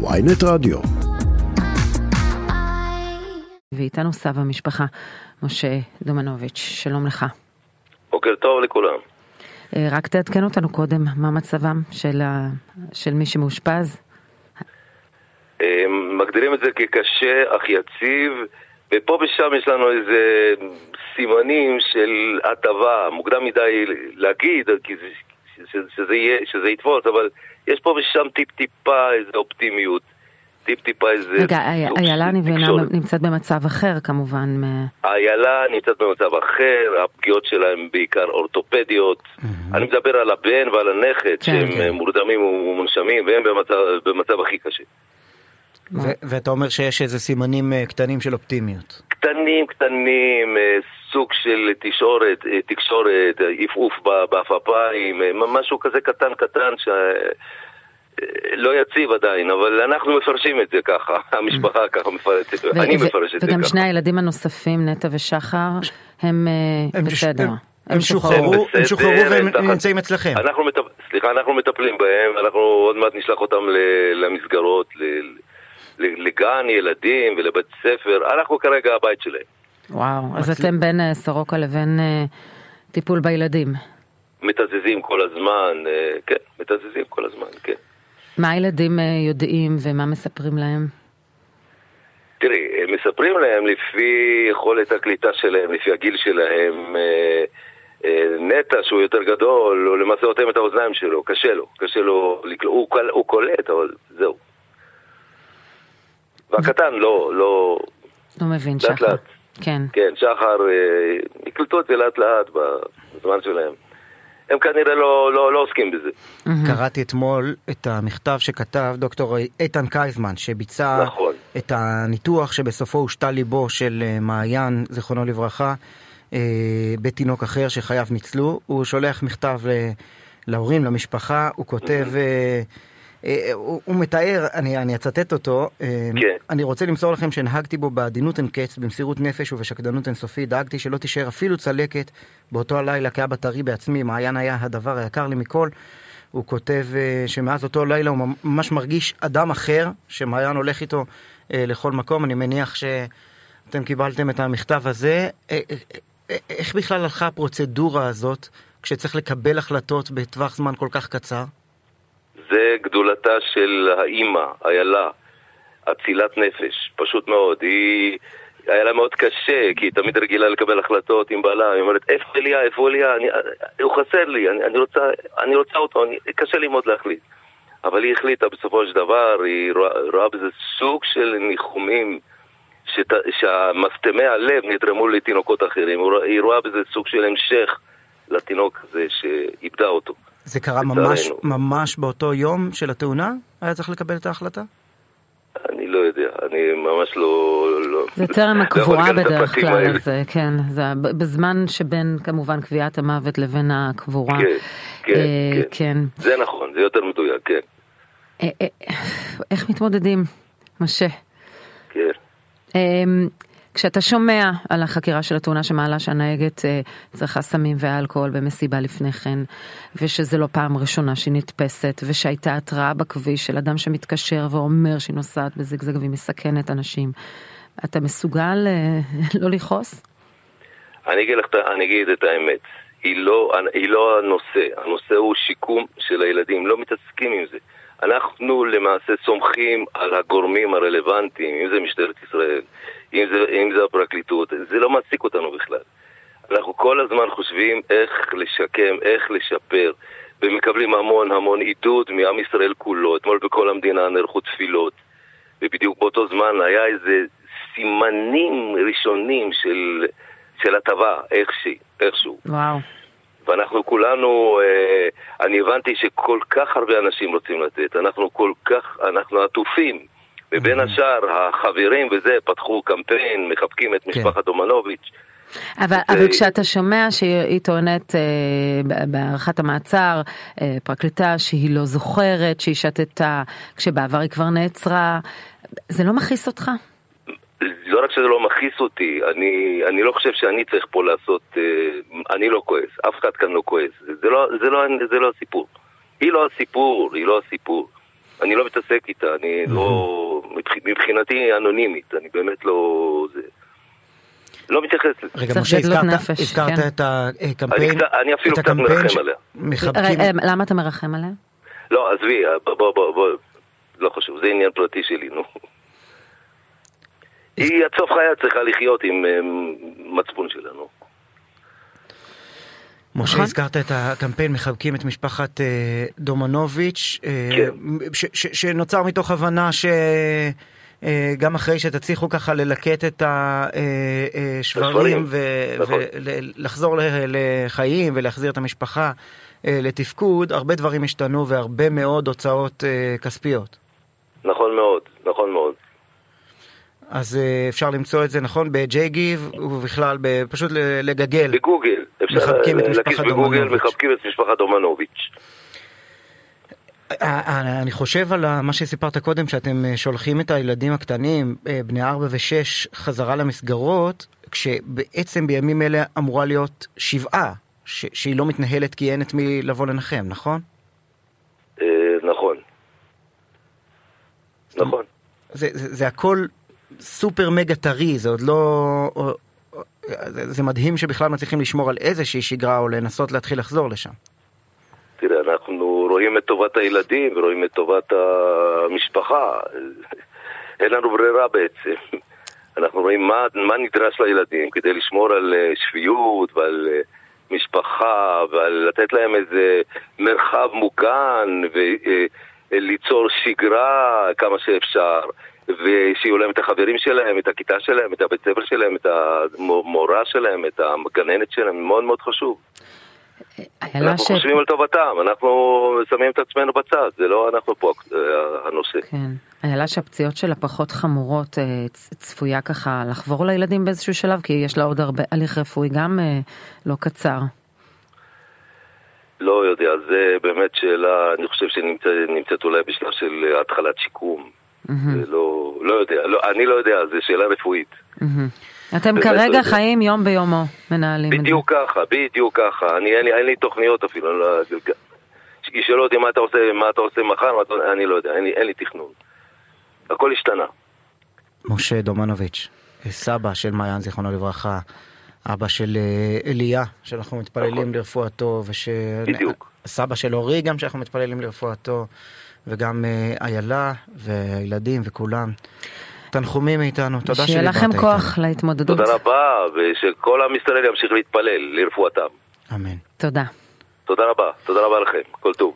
ויינט רדיו. ואיתנו סב המשפחה, משה דומנוביץ', שלום לך. בוקר טוב לכולם. אה, רק תעדכן אותנו קודם, מה מצבם של, ה... של מי שמאושפז? מגדירים את זה כקשה אך יציב, ופה ושם יש לנו איזה סימנים של הטבה, מוקדם מדי להגיד, כי זה, שזה, שזה, יהיה, שזה יתפוס, אבל יש פה ושם טיפ-טיפה איזה אופטימיות. טיפ-טיפה איזה... רגע, איילה אני מבינה נמצאת במצב אחר כמובן. איילה נמצאת במצב אחר, הפגיעות שלה הן בעיקר אורתופדיות. אני מדבר על הבן ועל הנכד, כן, שהם כן. מורדמים ומונשמים, והם במצב, הכי קשה. ואתה אומר שיש איזה סימנים אה, קטנים של אופטימיות. קטנים, קטנים, אה, סוג של תקשורת, אה, תקשורת, עפעוף בעפעפיים, משהו כזה קטן קטן ש... לא יציב עדיין, אבל אנחנו מפרשים את זה ככה, המשפחה ככה מפרשת, אני מפרש את זה ככה. וגם שני הילדים הנוספים, נטע ושחר, הם בסדר. הם שוחררו, הם שוחררו והם נמצאים אצלכם. סליחה, אנחנו מטפלים בהם, אנחנו עוד מעט נשלח אותם למסגרות, לגן ילדים ולבית ספר, אנחנו כרגע הבית שלהם. וואו, אז אתם בין אה, סורוקה לבין אה, טיפול בילדים. מתזזים כל הזמן, אה, כן, מתזזים כל הזמן, כן. מה הילדים יודעים ומה מספרים להם? תראי, הם מספרים להם לפי יכולת הקליטה שלהם, לפי הגיל שלהם. נטע שהוא יותר גדול, הוא למעשה אוטם את האוזניים שלו, קשה לו, קשה לו, הוא, הוא קולט, אבל זהו. והקטן לא, לא... לא מבין, שחר. לאט. כן. כן, שחר, אה, יקלטו את זה לאט לאט בזמן שלהם. הם כנראה לא, לא, לא עוסקים בזה. קראתי אתמול את המכתב שכתב דוקטור איתן קייזמן, שביצע נכון. את הניתוח שבסופו הושתה ליבו של אה, מעיין, זיכרונו לברכה, אה, בתינוק אחר שחייו ניצלו. הוא שולח מכתב להורים, למשפחה, הוא כותב... אה, הוא, הוא מתאר, אני, אני אצטט אותו, אה, כן. אני רוצה למסור לכם שנהגתי בו בעדינות אין קץ, במסירות נפש ובשקדנות אינסופית, דאגתי שלא תישאר אפילו צלקת באותו הלילה כאבא טרי בעצמי, מעיין היה הדבר היקר לי מכל. הוא כותב אה, שמאז אותו לילה הוא ממש מרגיש אדם אחר, שמעיין הולך איתו לכל מקום, אני מניח שאתם קיבלתם את המכתב הזה. איך בכלל הלכה הפרוצדורה הזאת, כשצריך לקבל החלטות בטווח זמן כל כך קצר? זה גדולתה של האימא, איילה, אצילת נפש, פשוט מאוד. היא... היה לה מאוד קשה, כי היא תמיד רגילה לקבל החלטות עם בעלה, היא אומרת, איפה אליה, איפה אליה, אני, הוא חסר לי, אני, אני, רוצה, אני רוצה אותו, אני, קשה לי מאוד להחליט. אבל היא החליטה בסופו של דבר, היא רואה, רואה בזה סוג של ניחומים, שת, שהמסתמי הלב נתרמו לתינוקות אחרים, היא רואה בזה סוג של המשך לתינוק הזה שאיבדה אותו. זה קרה ממש, ממש באותו יום של התאונה? היה צריך לקבל את ההחלטה? אני לא יודע, אני ממש לא... לא זה טרם הקבועה בדרך כלל, זה, כן, זה בזמן שבין כמובן קביעת המוות לבין הקבורה. כן, כן, אה, כן. כן. זה נכון, זה יותר מדויק, כן. אה, אה, איך מתמודדים, משה? כן. כשאתה שומע על החקירה של התאונה שמעלה שהנהגת אה, צריכה סמים ואלכוהול במסיבה לפני כן, ושזה לא פעם ראשונה שהיא נתפסת, ושהייתה התראה בכביש של אדם שמתקשר ואומר שהיא נוסעת בזיגזג והיא מסכנת אנשים, אתה מסוגל אה, לא לכעוס? אני אגיד, לך, אני אגיד את האמת, היא לא, היא לא הנושא, הנושא הוא שיקום של הילדים, לא מתעסקים עם זה. אנחנו למעשה סומכים על הגורמים הרלוונטיים, אם זה משטרת ישראל, אם זה, אם זה הפרקליטות, זה לא מעסיק אותנו בכלל. אנחנו כל הזמן חושבים איך לשקם, איך לשפר, ומקבלים המון המון עידוד מעם ישראל כולו. אתמול בכל המדינה נערכו תפילות, ובדיוק באותו זמן היה איזה סימנים ראשונים של, של הטבה, איכשהו, איכשהו. וואו. ואנחנו כולנו, אה, אני הבנתי שכל כך הרבה אנשים רוצים לתת, אנחנו כל כך, אנחנו עטופים. ובין השאר, החברים וזה פתחו קמפיין, מחבקים את כן. משפחת אומנוביץ'. אבל, ו... אבל כשאתה שומע שהיא טוענת אה, בהארכת המעצר, אה, פרקליטה שהיא לא זוכרת, שהיא שתתה, כשבעבר היא כבר נעצרה, זה לא מכעיס אותך? לא רק שזה לא מכעיס אותי, אני, אני לא חושב שאני צריך פה לעשות, אה, אני לא כועס, אף אחד כאן לא כועס, זה לא, זה, לא, זה לא הסיפור. היא לא הסיפור, היא לא הסיפור. אני לא מתעסק איתה, אני לא... מבח- מבחינתי אנונימית, אני באמת לא... זה... לא מתייחס לזה. רגע, משה, הזכרת, נפש, הזכרת כן. את הקמפיין, אני אני אפילו את קצת מרחם ש- עליה. מחבקים, אה, למה אתה מרחם עליה? לא, עזבי, בוא, בוא, בוא, בוא, לא חשוב, זה עניין פרטי שלי, נו. היא עד סוף חייה צריכה לחיות עם אה, מצפון שלה, נו. משה, נכון. הזכרת את הקמפיין מחבקים את משפחת אה, דומנוביץ', אה, כן. ש- ש- שנוצר מתוך הבנה ש... אה, גם אחרי שתצליחו ככה ללקט את השברים נכון. ולחזור לחיים ולהחזיר את המשפחה לתפקוד, הרבה דברים השתנו והרבה מאוד הוצאות כספיות. נכון מאוד, נכון מאוד. אז אה, אפשר למצוא את זה, נכון, ב-J גיב ובכלל, פשוט לגגל. בגוגל, אפשר מחבקים את להקיש משפחת בגוגל, דומנוביץ'. מחבקים את משפחת דומנוביץ'. אה, אה, אני חושב על מה שסיפרת קודם, שאתם אה, שולחים את הילדים הקטנים, אה, בני 4 ו-6, חזרה למסגרות, כשבעצם בימים אלה אמורה להיות שבעה, שהיא לא מתנהלת כי אין את מי לבוא לנחם, נכון? אה, נכון. נכון. זה, זה, זה הכל סופר מגה טרי, זה עוד לא... זה, מדהים שבכלל מצליחים לשמור על איזושהי שגרה או לנסות להתחיל לחזור לשם. תראה, אנחנו רואים את טובת הילדים ורואים את טובת המשפחה. אין לנו ברירה בעצם. אנחנו רואים מה, מה נדרש לילדים כדי לשמור על אה, שפיות ועל אה, משפחה ועל לתת להם איזה מרחב מוגן וליצור שגרה כמה שאפשר ושיהיו להם את החברים שלהם, את הכיתה שלהם, את הבית ספר שלהם, את המורה שלהם, את הגננת שלהם, מאוד מאוד חשוב. אנחנו ש... חושבים על טובתם, אנחנו שמים את עצמנו בצד, זה לא אנחנו פה אה, הנושא. כן. איילה שהפציעות שלה פחות חמורות, אה, צפויה ככה לחבור לילדים באיזשהו שלב, כי יש לה עוד הרבה הליך רפואי גם אה, לא קצר. לא יודע, זה באמת שאלה, אני חושב שנמצאת אולי בשלב של התחלת שיקום. זה לא, לא יודע, לא, אני לא יודע, זו שאלה רפואית. אתם לא כרגע יודע. חיים יום ביומו, מנהלים. בדיוק ככה, בדיוק ככה. אני, אין, לי, אין לי תוכניות אפילו. אני לא, ישאלו אותי מה אתה עושה, מה אתה עושה מחר, מה אתה, אני לא יודע, אין לי, אין לי תכנון. הכל השתנה. משה דומנוביץ', סבא של מעיין זיכרונו לברכה, אבא של אה, אליה, שאנחנו מתפללים נכון. לרפואתו, וש... בדיוק. סבא של אורי גם שאנחנו מתפללים לרפואתו, וגם אה, איילה והילדים וכולם. תנחומים מאיתנו, תודה שיהיה שבאת לכם איתנו. כוח להתמודדות. תודה רבה, ושכל עם ישראל ימשיך להתפלל לרפואתם. אמן. תודה. תודה רבה, תודה רבה לכם, כל טוב.